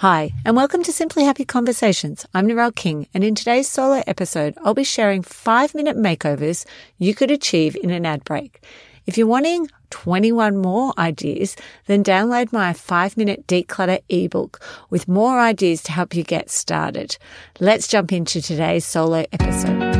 Hi, and welcome to Simply Happy Conversations. I'm Narelle King, and in today's solo episode, I'll be sharing five minute makeovers you could achieve in an ad break. If you're wanting 21 more ideas, then download my five minute declutter ebook with more ideas to help you get started. Let's jump into today's solo episode.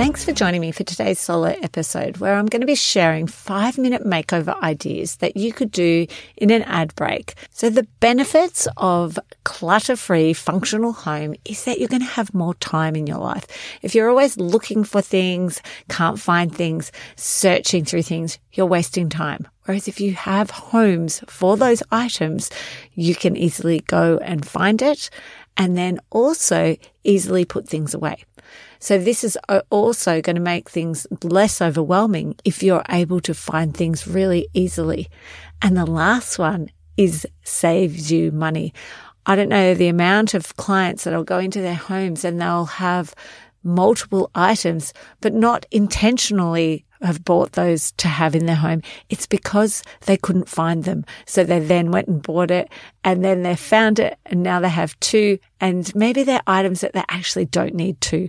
Thanks for joining me for today's solo episode where I'm going to be sharing five minute makeover ideas that you could do in an ad break. So the benefits of clutter free functional home is that you're going to have more time in your life. If you're always looking for things, can't find things, searching through things, you're wasting time. Whereas if you have homes for those items, you can easily go and find it and then also easily put things away. So this is uh, also going to make things less overwhelming if you're able to find things really easily. And the last one is saves you money. I don't know the amount of clients that'll go into their homes and they'll have multiple items, but not intentionally have bought those to have in their home. It's because they couldn't find them. So they then went and bought it and then they found it and now they have two and maybe they're items that they actually don't need two.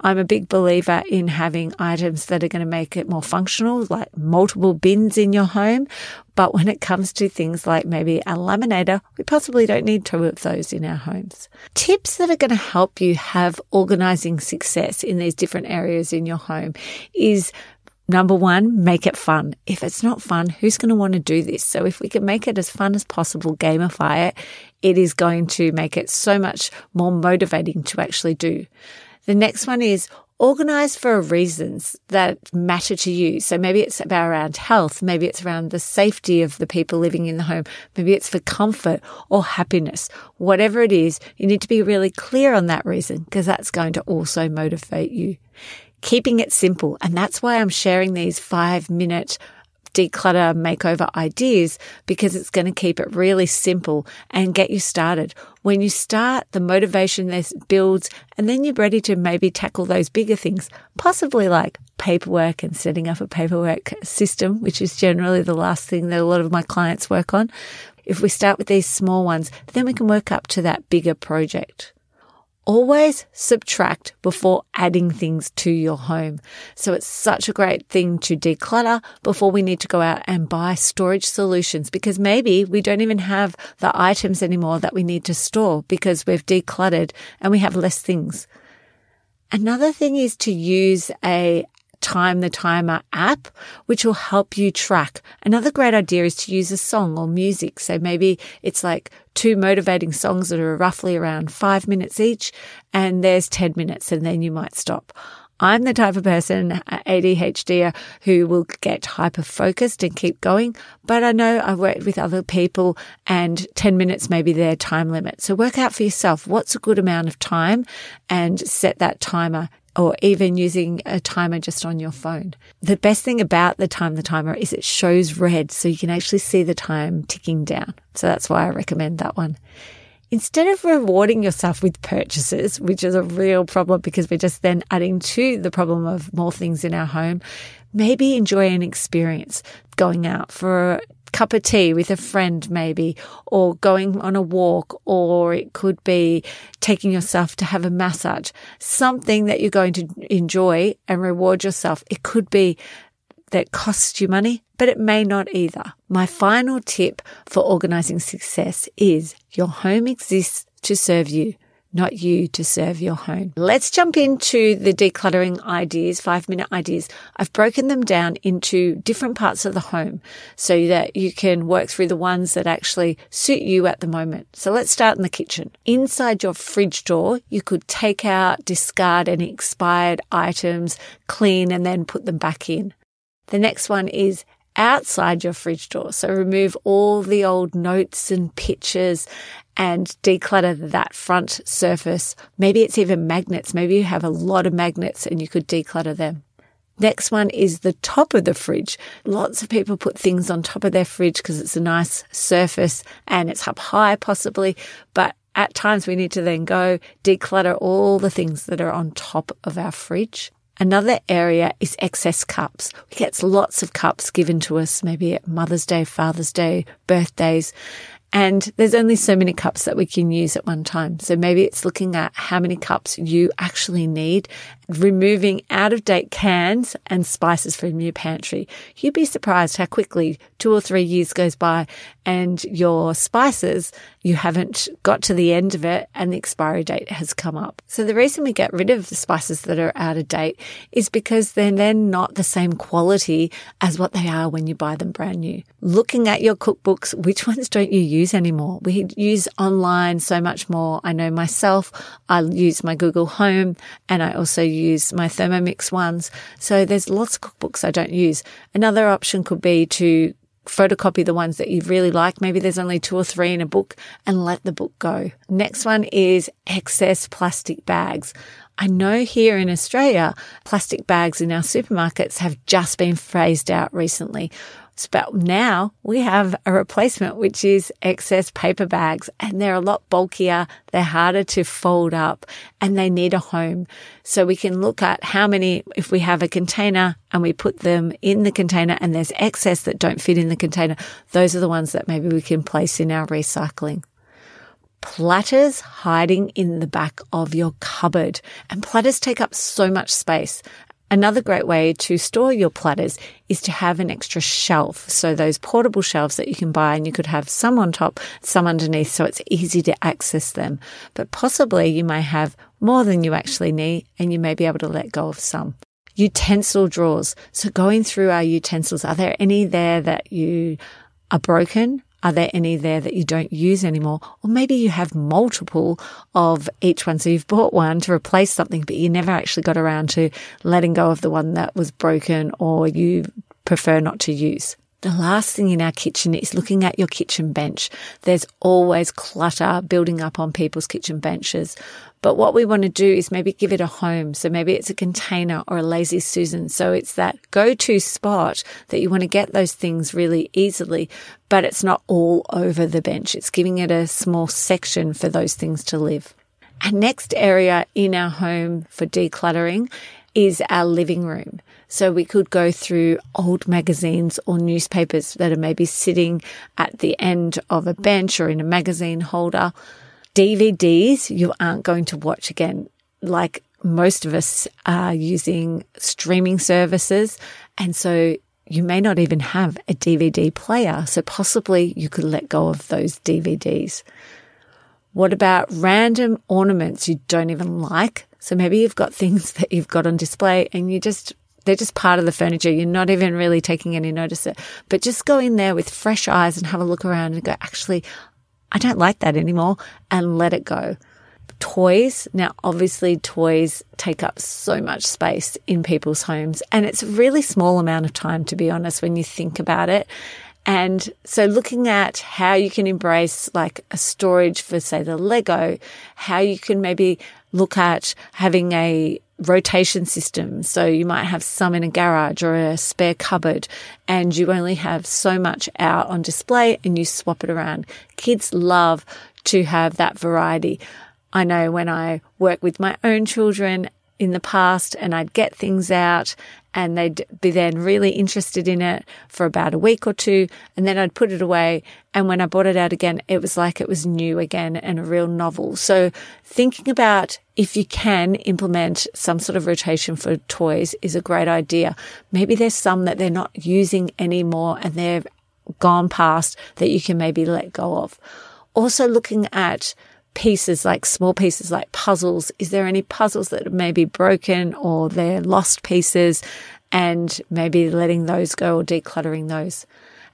I'm a big believer in having items that are going to make it more functional, like multiple bins in your home. But when it comes to things like maybe a laminator, we possibly don't need two of those in our homes. Tips that are going to help you have organizing success in these different areas in your home is Number one, make it fun. If it's not fun, who's going to want to do this? So if we can make it as fun as possible, gamify it, it is going to make it so much more motivating to actually do. The next one is organize for reasons that matter to you. So maybe it's about around health. Maybe it's around the safety of the people living in the home. Maybe it's for comfort or happiness. Whatever it is, you need to be really clear on that reason because that's going to also motivate you keeping it simple. And that's why I'm sharing these five minute declutter makeover ideas because it's going to keep it really simple and get you started. When you start, the motivation this builds and then you're ready to maybe tackle those bigger things, possibly like paperwork and setting up a paperwork system, which is generally the last thing that a lot of my clients work on. If we start with these small ones, then we can work up to that bigger project always subtract before adding things to your home. So it's such a great thing to declutter before we need to go out and buy storage solutions because maybe we don't even have the items anymore that we need to store because we've decluttered and we have less things. Another thing is to use a Time the Timer app, which will help you track. Another great idea is to use a song or music. So maybe it's like two motivating songs that are roughly around five minutes each, and there's 10 minutes, and then you might stop. I'm the type of person, uh, ADHD, uh, who will get hyper focused and keep going. But I know I've worked with other people and 10 minutes may be their time limit. So work out for yourself what's a good amount of time and set that timer or even using a timer just on your phone. The best thing about the time the timer is it shows red so you can actually see the time ticking down. So that's why I recommend that one. Instead of rewarding yourself with purchases, which is a real problem because we're just then adding to the problem of more things in our home, maybe enjoy an experience going out for cup of tea with a friend, maybe, or going on a walk, or it could be taking yourself to have a massage, something that you're going to enjoy and reward yourself. It could be that costs you money, but it may not either. My final tip for organizing success is your home exists to serve you not you to serve your home. Let's jump into the decluttering ideas, five minute ideas. I've broken them down into different parts of the home so that you can work through the ones that actually suit you at the moment. So let's start in the kitchen. Inside your fridge door, you could take out, discard any expired items, clean, and then put them back in. The next one is outside your fridge door. So remove all the old notes and pictures and declutter that front surface. Maybe it's even magnets. Maybe you have a lot of magnets and you could declutter them. Next one is the top of the fridge. Lots of people put things on top of their fridge because it's a nice surface and it's up high possibly, but at times we need to then go declutter all the things that are on top of our fridge. Another area is excess cups. We get lots of cups given to us, maybe at Mother's Day, Father's Day, birthdays. And there's only so many cups that we can use at one time. So maybe it's looking at how many cups you actually need, removing out of date cans and spices from your pantry. You'd be surprised how quickly two or three years goes by and your spices, you haven't got to the end of it and the expiry date has come up. So the reason we get rid of the spices that are out of date is because they're not the same quality as what they are when you buy them brand new. Looking at your cookbooks, which ones don't you use? use anymore. We use online so much more. I know myself, I use my Google Home and I also use my Thermomix ones. So there's lots of cookbooks I don't use. Another option could be to photocopy the ones that you really like. Maybe there's only two or three in a book and let the book go. Next one is excess plastic bags. I know here in Australia, plastic bags in our supermarkets have just been phased out recently. But now we have a replacement, which is excess paper bags and they're a lot bulkier. They're harder to fold up and they need a home. So we can look at how many, if we have a container and we put them in the container and there's excess that don't fit in the container, those are the ones that maybe we can place in our recycling platters hiding in the back of your cupboard. And platters take up so much space. Another great way to store your platters is to have an extra shelf. So those portable shelves that you can buy and you could have some on top, some underneath so it's easy to access them. But possibly you may have more than you actually need and you may be able to let go of some. Utensil drawers. So going through our utensils, are there any there that you are broken? Are there any there that you don't use anymore? Or maybe you have multiple of each one. So you've bought one to replace something, but you never actually got around to letting go of the one that was broken or you prefer not to use. The last thing in our kitchen is looking at your kitchen bench. There's always clutter building up on people's kitchen benches. But what we want to do is maybe give it a home. So maybe it's a container or a lazy Susan. So it's that go to spot that you want to get those things really easily, but it's not all over the bench. It's giving it a small section for those things to live. Our next area in our home for decluttering is our living room. So we could go through old magazines or newspapers that are maybe sitting at the end of a bench or in a magazine holder. DVDs you aren't going to watch again. Like most of us are using streaming services. And so you may not even have a DVD player. So possibly you could let go of those DVDs. What about random ornaments you don't even like? So maybe you've got things that you've got on display and you just they're just part of the furniture. You're not even really taking any notice of it. But just go in there with fresh eyes and have a look around and go, actually, I don't like that anymore and let it go. Toys. Now, obviously, toys take up so much space in people's homes and it's a really small amount of time, to be honest, when you think about it. And so looking at how you can embrace like a storage for, say, the Lego, how you can maybe look at having a rotation system. So you might have some in a garage or a spare cupboard and you only have so much out on display and you swap it around. Kids love to have that variety. I know when I work with my own children in the past and I'd get things out and they'd be then really interested in it for about a week or two. And then I'd put it away. And when I brought it out again, it was like it was new again and a real novel. So thinking about if you can implement some sort of rotation for toys is a great idea. Maybe there's some that they're not using anymore and they've gone past that you can maybe let go of. Also looking at pieces, like small pieces, like puzzles. Is there any puzzles that may be broken or they're lost pieces and maybe letting those go or decluttering those?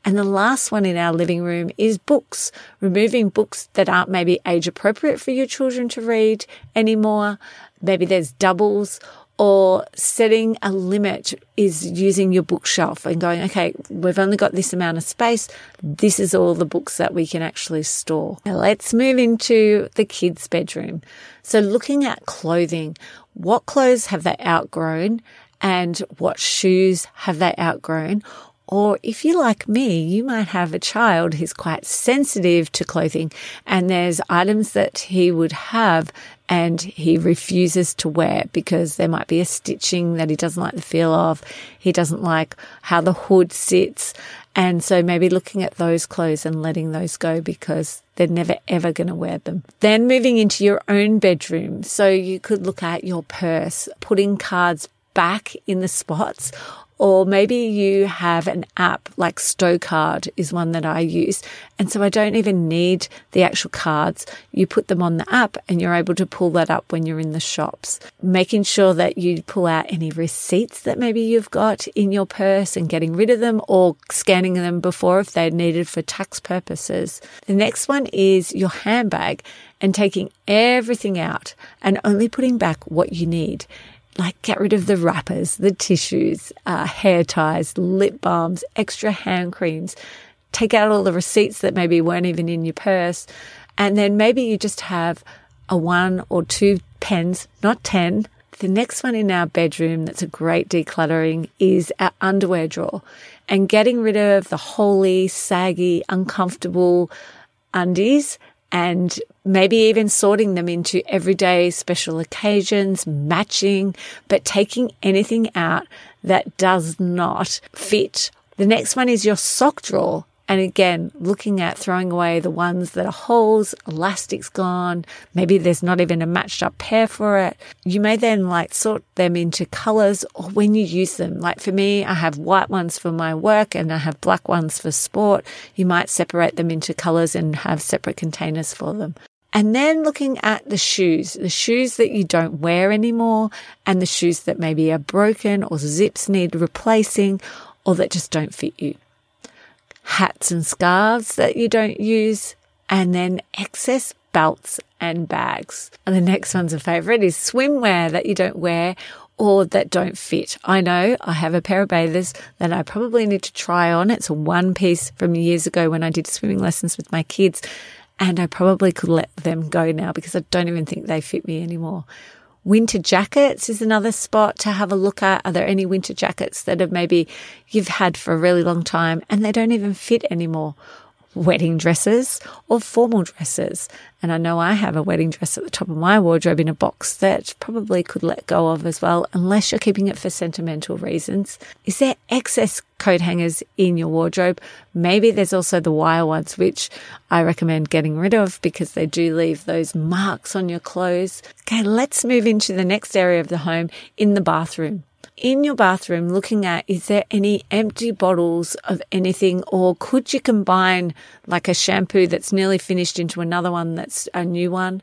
And the last one in our living room is books, removing books that aren't maybe age appropriate for your children to read anymore. Maybe there's doubles or setting a limit is using your bookshelf and going, okay, we've only got this amount of space. This is all the books that we can actually store. Now let's move into the kids' bedroom. So looking at clothing, what clothes have they outgrown and what shoes have they outgrown? Or if you're like me, you might have a child who's quite sensitive to clothing and there's items that he would have and he refuses to wear because there might be a stitching that he doesn't like the feel of. He doesn't like how the hood sits. And so maybe looking at those clothes and letting those go because they're never ever going to wear them. Then moving into your own bedroom. So you could look at your purse, putting cards back in the spots or maybe you have an app like Stocard is one that I use. And so I don't even need the actual cards. You put them on the app and you're able to pull that up when you're in the shops. Making sure that you pull out any receipts that maybe you've got in your purse and getting rid of them or scanning them before if they're needed for tax purposes. The next one is your handbag and taking everything out and only putting back what you need like get rid of the wrappers, the tissues, uh, hair ties, lip balms, extra hand creams. Take out all the receipts that maybe weren't even in your purse. And then maybe you just have a one or two pens, not 10. The next one in our bedroom that's a great decluttering is our underwear drawer and getting rid of the holy, saggy, uncomfortable undies and maybe even sorting them into everyday special occasions, matching, but taking anything out that does not fit. The next one is your sock drawer. And again, looking at throwing away the ones that are holes, elastic's gone, maybe there's not even a matched up pair for it. You may then like sort them into colors or when you use them. Like for me, I have white ones for my work and I have black ones for sport. You might separate them into colors and have separate containers for them. And then looking at the shoes, the shoes that you don't wear anymore and the shoes that maybe are broken or zips need replacing or that just don't fit you hats and scarves that you don't use, and then excess belts and bags. And the next one's a favorite is swimwear that you don't wear or that don't fit. I know I have a pair of bathers that I probably need to try on. It's a one piece from years ago when I did swimming lessons with my kids. And I probably could let them go now because I don't even think they fit me anymore. Winter jackets is another spot to have a look at. Are there any winter jackets that have maybe you've had for a really long time and they don't even fit anymore? Wedding dresses or formal dresses. And I know I have a wedding dress at the top of my wardrobe in a box that probably could let go of as well, unless you're keeping it for sentimental reasons. Is there excess coat hangers in your wardrobe? Maybe there's also the wire ones, which I recommend getting rid of because they do leave those marks on your clothes. Okay, let's move into the next area of the home in the bathroom in your bathroom looking at is there any empty bottles of anything? Or could you combine like a shampoo that's nearly finished into another one that's a new one?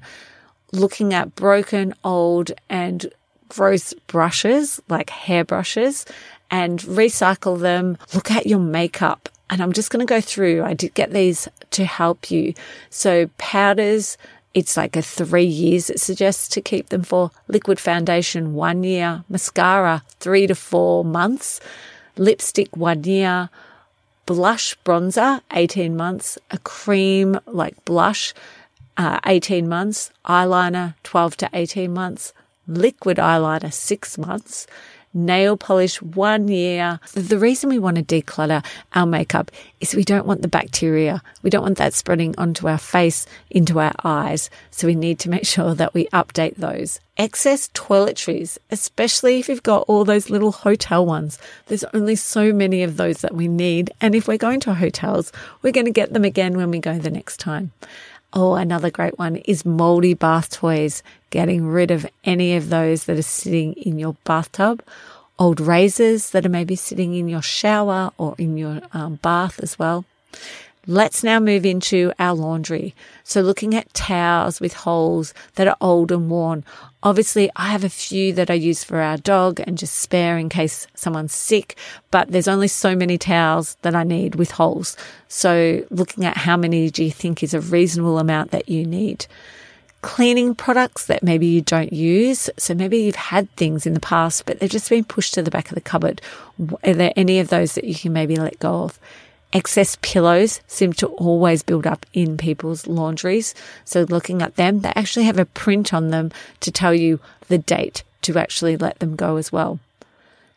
Looking at broken old and gross brushes like hair brushes and recycle them. Look at your makeup. And I'm just going to go through I did get these to help you. So powders it's like a three years it suggests to keep them for. Liquid foundation, one year. Mascara, three to four months. Lipstick, one year. Blush bronzer, 18 months. A cream like blush, uh, 18 months. Eyeliner, 12 to 18 months. Liquid eyeliner, six months nail polish one year. The reason we want to declutter our makeup is we don't want the bacteria. We don't want that spreading onto our face, into our eyes. So we need to make sure that we update those. Excess toiletries, especially if you've got all those little hotel ones. There's only so many of those that we need. And if we're going to hotels, we're going to get them again when we go the next time. Oh, another great one is moldy bath toys, getting rid of any of those that are sitting in your bathtub, old razors that are maybe sitting in your shower or in your um, bath as well. Let's now move into our laundry. So looking at towels with holes that are old and worn. Obviously, I have a few that I use for our dog and just spare in case someone's sick, but there's only so many towels that I need with holes. So looking at how many do you think is a reasonable amount that you need? cleaning products that maybe you don't use. So maybe you've had things in the past, but they've just been pushed to the back of the cupboard. Are there any of those that you can maybe let go of? Excess pillows seem to always build up in people's laundries. So looking at them, they actually have a print on them to tell you the date to actually let them go as well.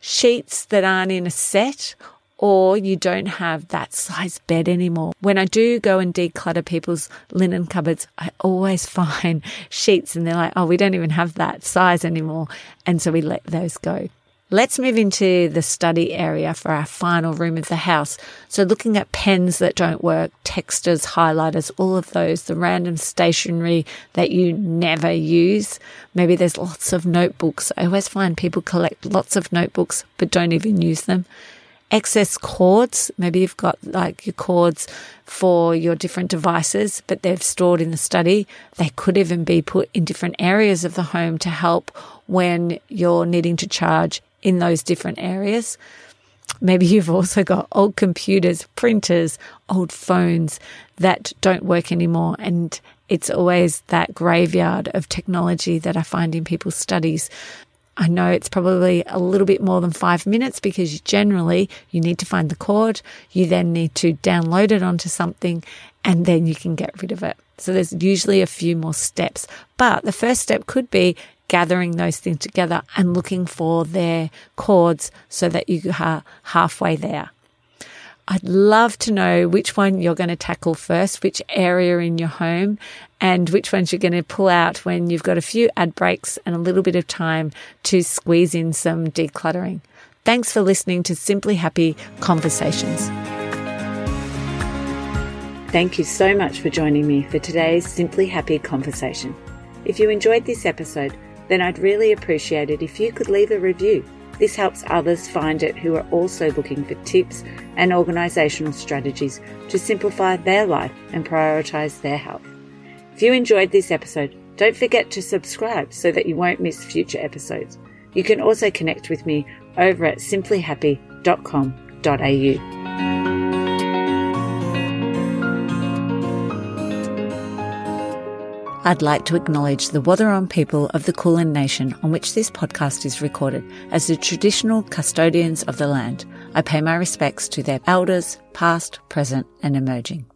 Sheets that aren't in a set or you don't have that size bed anymore. When I do go and declutter people's linen cupboards, I always find sheets and they're like, oh, we don't even have that size anymore. And so we let those go. Let's move into the study area for our final room of the house. So looking at pens that don't work, texters, highlighters, all of those, the random stationery that you never use. Maybe there's lots of notebooks. I always find people collect lots of notebooks, but don't even use them excess cords. Maybe you've got like your cords for your different devices, but they've stored in the study. They could even be put in different areas of the home to help when you're needing to charge in those different areas. Maybe you've also got old computers, printers, old phones that don't work anymore. And it's always that graveyard of technology that I find in people's studies. I know it's probably a little bit more than five minutes because generally you need to find the cord. You then need to download it onto something and then you can get rid of it. So there's usually a few more steps, but the first step could be gathering those things together and looking for their cords so that you are halfway there. I'd love to know which one you're going to tackle first, which area in your home, and which ones you're going to pull out when you've got a few ad breaks and a little bit of time to squeeze in some decluttering. Thanks for listening to Simply Happy Conversations. Thank you so much for joining me for today's Simply Happy conversation. If you enjoyed this episode, then I'd really appreciate it if you could leave a review. This helps others find it who are also looking for tips and organisational strategies to simplify their life and prioritise their health. If you enjoyed this episode, don't forget to subscribe so that you won't miss future episodes. You can also connect with me over at simplyhappy.com.au. I'd like to acknowledge the Wathaurong people of the Kulin Nation on which this podcast is recorded as the traditional custodians of the land. I pay my respects to their elders, past, present, and emerging.